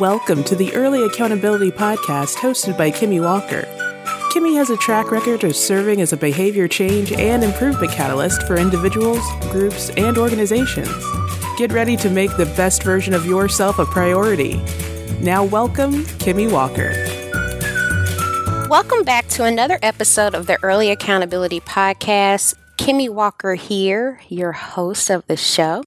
Welcome to the Early Accountability Podcast hosted by Kimmy Walker. Kimmy has a track record of serving as a behavior change and improvement catalyst for individuals, groups, and organizations. Get ready to make the best version of yourself a priority. Now, welcome, Kimmy Walker. Welcome back to another episode of the Early Accountability Podcast. Kimmy Walker here, your host of the show.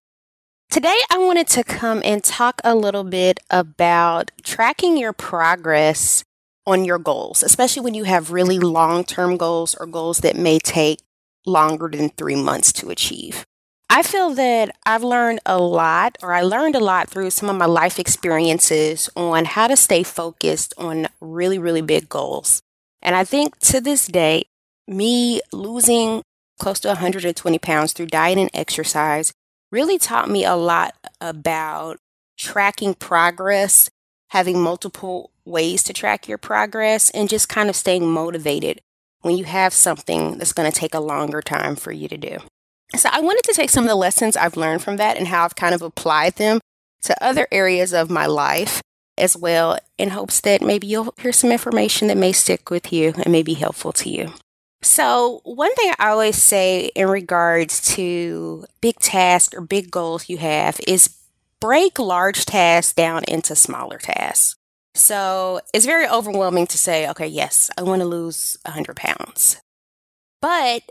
Today, I wanted to come and talk a little bit about tracking your progress on your goals, especially when you have really long term goals or goals that may take longer than three months to achieve. I feel that I've learned a lot, or I learned a lot through some of my life experiences on how to stay focused on really, really big goals. And I think to this day, me losing close to 120 pounds through diet and exercise really taught me a lot about tracking progress, having multiple ways to track your progress, and just kind of staying motivated when you have something that's going to take a longer time for you to do. So, I wanted to take some of the lessons I've learned from that and how I've kind of applied them to other areas of my life as well, in hopes that maybe you'll hear some information that may stick with you and may be helpful to you. So, one thing I always say in regards to big tasks or big goals you have is break large tasks down into smaller tasks. So, it's very overwhelming to say, okay, yes, I want to lose 100 pounds. But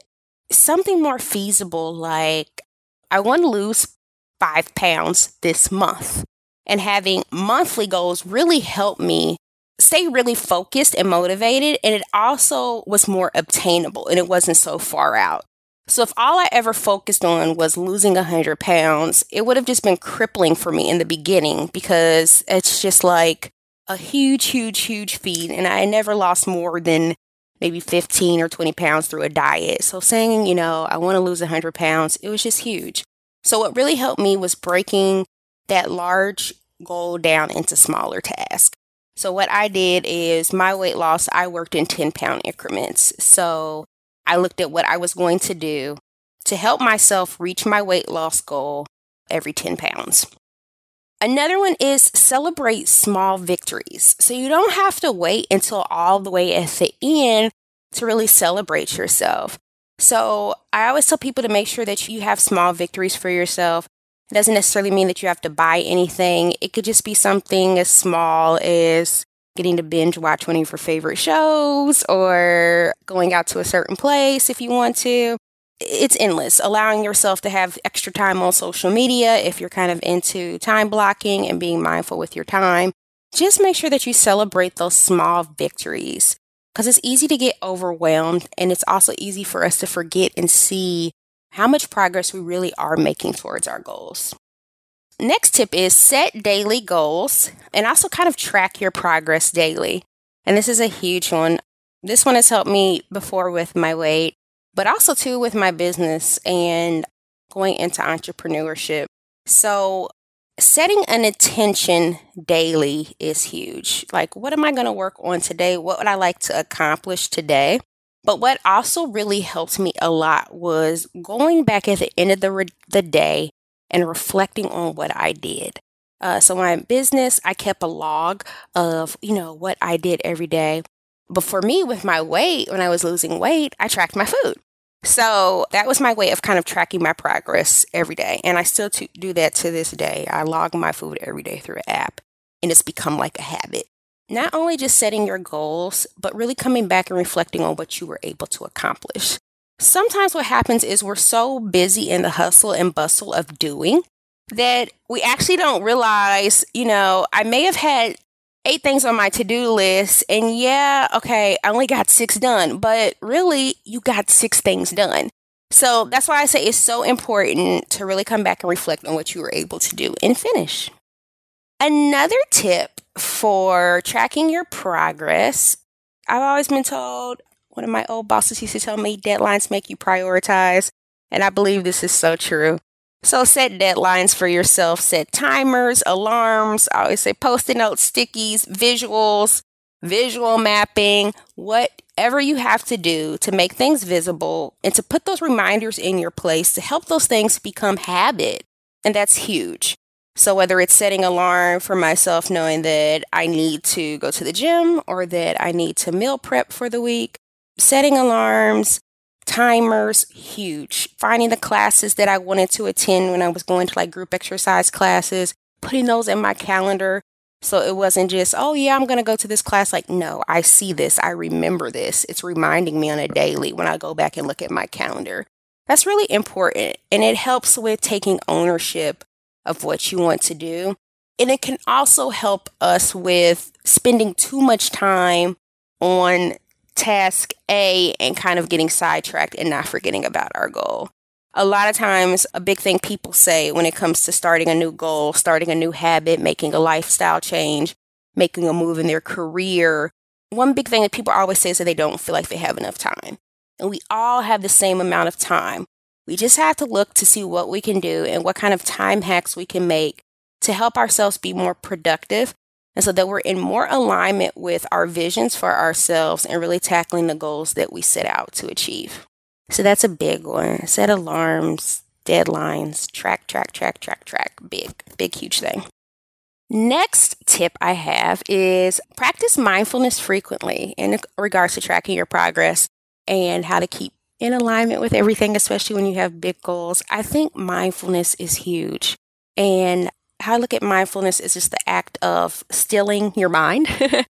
something more feasible, like I want to lose five pounds this month, and having monthly goals really helped me stay really focused and motivated. And it also was more obtainable and it wasn't so far out. So if all I ever focused on was losing 100 pounds, it would have just been crippling for me in the beginning because it's just like a huge, huge, huge feat. And I never lost more than maybe 15 or 20 pounds through a diet. So saying, you know, I want to lose 100 pounds, it was just huge. So what really helped me was breaking that large goal down into smaller tasks. So, what I did is my weight loss, I worked in 10 pound increments. So, I looked at what I was going to do to help myself reach my weight loss goal every 10 pounds. Another one is celebrate small victories. So, you don't have to wait until all the way at the end to really celebrate yourself. So, I always tell people to make sure that you have small victories for yourself. It doesn't necessarily mean that you have to buy anything. It could just be something as small as getting to binge watch one of your favorite shows or going out to a certain place if you want to. It's endless. Allowing yourself to have extra time on social media if you're kind of into time blocking and being mindful with your time. Just make sure that you celebrate those small victories because it's easy to get overwhelmed and it's also easy for us to forget and see how much progress we really are making towards our goals. Next tip is set daily goals and also kind of track your progress daily. And this is a huge one. This one has helped me before with my weight, but also too with my business and going into entrepreneurship. So, setting an intention daily is huge. Like, what am I going to work on today? What would I like to accomplish today? But what also really helped me a lot was going back at the end of the, re- the day and reflecting on what I did. Uh, so my business, I kept a log of, you know, what I did every day. But for me, with my weight, when I was losing weight, I tracked my food. So that was my way of kind of tracking my progress every day. And I still do that to this day. I log my food every day through an app, and it's become like a habit not only just setting your goals, but really coming back and reflecting on what you were able to accomplish. Sometimes what happens is we're so busy in the hustle and bustle of doing that we actually don't realize, you know, I may have had eight things on my to do list, and yeah, okay, I only got six done, but really, you got six things done. So that's why I say it's so important to really come back and reflect on what you were able to do and finish. Another tip for tracking your progress, I've always been told, one of my old bosses used to tell me deadlines make you prioritize. And I believe this is so true. So set deadlines for yourself, set timers, alarms. I always say post it notes, stickies, visuals, visual mapping, whatever you have to do to make things visible and to put those reminders in your place to help those things become habit. And that's huge. So whether it's setting alarm for myself knowing that I need to go to the gym or that I need to meal prep for the week, setting alarms, timers, huge. Finding the classes that I wanted to attend when I was going to like group exercise classes, putting those in my calendar. So it wasn't just, oh yeah, I'm going to go to this class. Like, no, I see this. I remember this. It's reminding me on a daily when I go back and look at my calendar. That's really important. And it helps with taking ownership of what you want to do. And it can also help us with spending too much time on task A and kind of getting sidetracked and not forgetting about our goal. A lot of times, a big thing people say when it comes to starting a new goal, starting a new habit, making a lifestyle change, making a move in their career, one big thing that people always say is that they don't feel like they have enough time. And we all have the same amount of time. We just have to look to see what we can do and what kind of time hacks we can make to help ourselves be more productive and so that we're in more alignment with our visions for ourselves and really tackling the goals that we set out to achieve. So that's a big one. Set alarms, deadlines, track, track, track, track, track. Big, big, huge thing. Next tip I have is practice mindfulness frequently in regards to tracking your progress and how to keep in alignment with everything, especially when you have big goals. I think mindfulness is huge. And how I look at mindfulness is just the act of stilling your mind,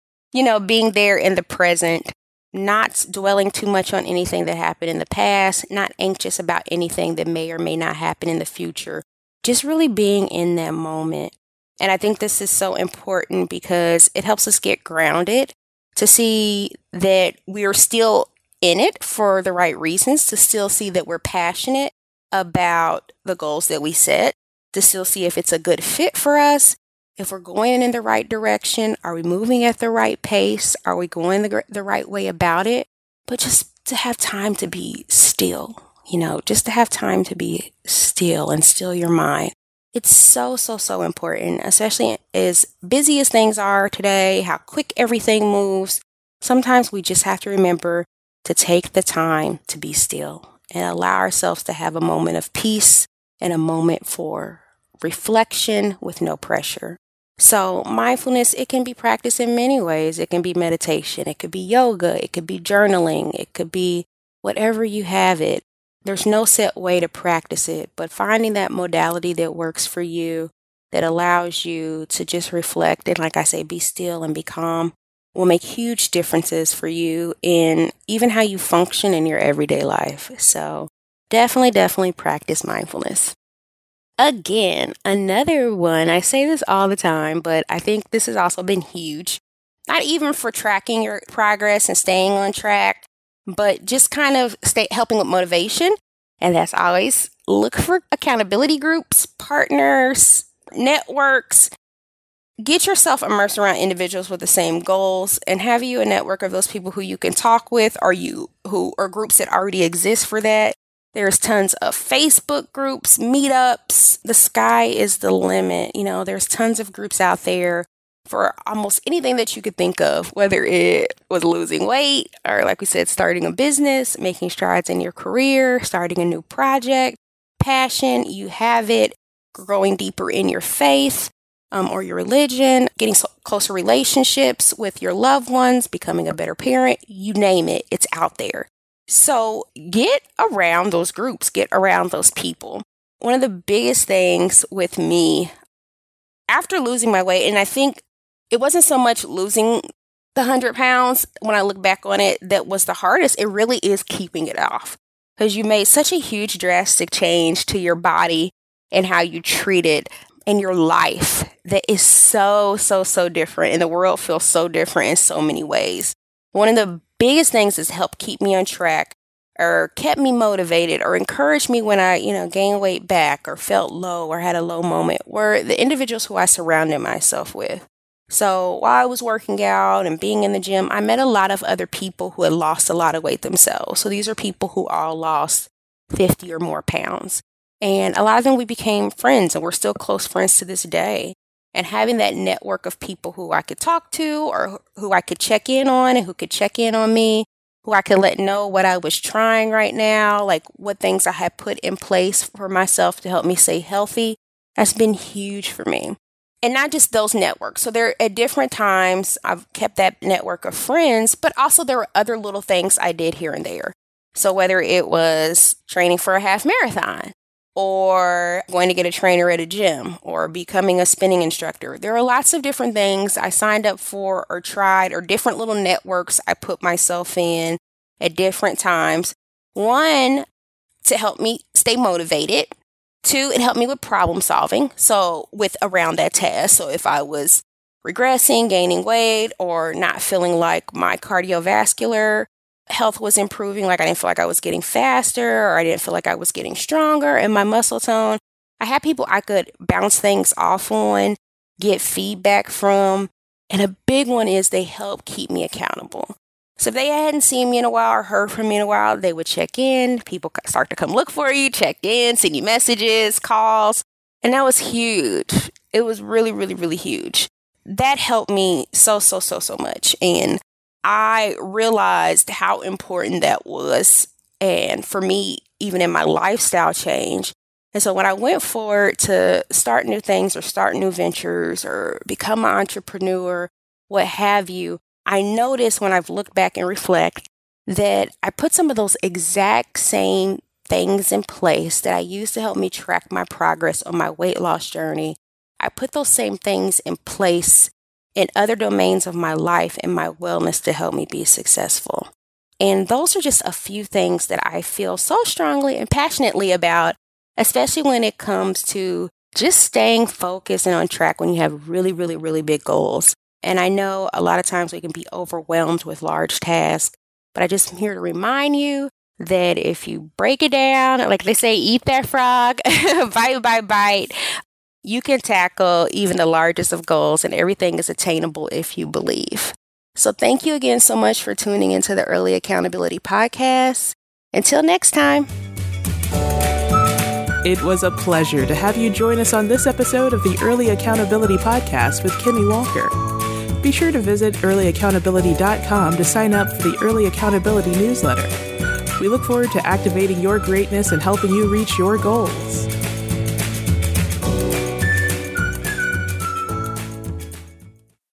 you know, being there in the present, not dwelling too much on anything that happened in the past, not anxious about anything that may or may not happen in the future, just really being in that moment. And I think this is so important because it helps us get grounded to see that we're still in it for the right reasons, to still see that we're passionate about the goals that we set, to still see if it's a good fit for us, if we're going in the right direction, are we moving at the right pace, are we going the, the right way about it, but just to have time to be still, you know, just to have time to be still and still your mind. It's so, so, so important, especially as busy as things are today, how quick everything moves. Sometimes we just have to remember to take the time to be still and allow ourselves to have a moment of peace and a moment for reflection with no pressure. So, mindfulness, it can be practiced in many ways. It can be meditation, it could be yoga, it could be journaling, it could be whatever you have it. There's no set way to practice it, but finding that modality that works for you, that allows you to just reflect and, like I say, be still and be calm will make huge differences for you in even how you function in your everyday life. So, definitely, definitely practice mindfulness. Again, another one, I say this all the time, but I think this has also been huge. Not even for tracking your progress and staying on track, but just kind of stay helping with motivation. And that's always look for accountability groups, partners, networks, get yourself immersed around individuals with the same goals and have you a network of those people who you can talk with or you who or groups that already exist for that. There's tons of facebook groups meetups. The sky is the limit you know there's tons of groups out there for almost anything that you could think of whether it was losing weight or like we said starting a business making strides in your career starting a new project passion you have it growing deeper in your faith um, or your religion, getting so closer relationships with your loved ones, becoming a better parent, you name it, it's out there. So get around those groups, get around those people. One of the biggest things with me after losing my weight, and I think it wasn't so much losing the 100 pounds when I look back on it that was the hardest. It really is keeping it off because you made such a huge drastic change to your body and how you treat it in your life that is so, so, so different. And the world feels so different in so many ways. One of the biggest things that's helped keep me on track or kept me motivated or encouraged me when I, you know, gained weight back or felt low or had a low moment were the individuals who I surrounded myself with. So while I was working out and being in the gym, I met a lot of other people who had lost a lot of weight themselves. So these are people who all lost 50 or more pounds. And a lot of them we became friends and we're still close friends to this day. And having that network of people who I could talk to or who I could check in on and who could check in on me, who I could let know what I was trying right now, like what things I had put in place for myself to help me stay healthy. That's been huge for me. And not just those networks. So there at different times I've kept that network of friends, but also there were other little things I did here and there. So whether it was training for a half marathon or going to get a trainer at a gym or becoming a spinning instructor. There are lots of different things I signed up for or tried or different little networks I put myself in at different times. One, to help me stay motivated. Two, it helped me with problem solving. So, with around that task. So, if I was regressing, gaining weight, or not feeling like my cardiovascular health was improving, like I didn't feel like I was getting faster, or I didn't feel like I was getting stronger in my muscle tone, I had people I could bounce things off on, get feedback from. And a big one is they help keep me accountable. So if they hadn't seen me in a while or heard from me in a while, they would check in. People start to come look for you, check in, send you messages, calls. And that was huge. It was really, really, really huge. That helped me so, so, so, so much. And I realized how important that was. And for me, even in my lifestyle change. And so when I went forward to start new things or start new ventures or become an entrepreneur, what have you, I noticed when I've looked back and reflect that I put some of those exact same things in place that I used to help me track my progress on my weight loss journey. I put those same things in place in other domains of my life and my wellness to help me be successful. And those are just a few things that I feel so strongly and passionately about, especially when it comes to just staying focused and on track when you have really, really, really big goals. And I know a lot of times we can be overwhelmed with large tasks, but I just am here to remind you that if you break it down, like they say, eat that frog, bite by bite, you can tackle even the largest of goals and everything is attainable if you believe. So thank you again so much for tuning into the Early Accountability Podcast. Until next time. It was a pleasure to have you join us on this episode of the Early Accountability Podcast with Kimmy Walker. Be sure to visit earlyaccountability.com to sign up for the Early Accountability newsletter. We look forward to activating your greatness and helping you reach your goals.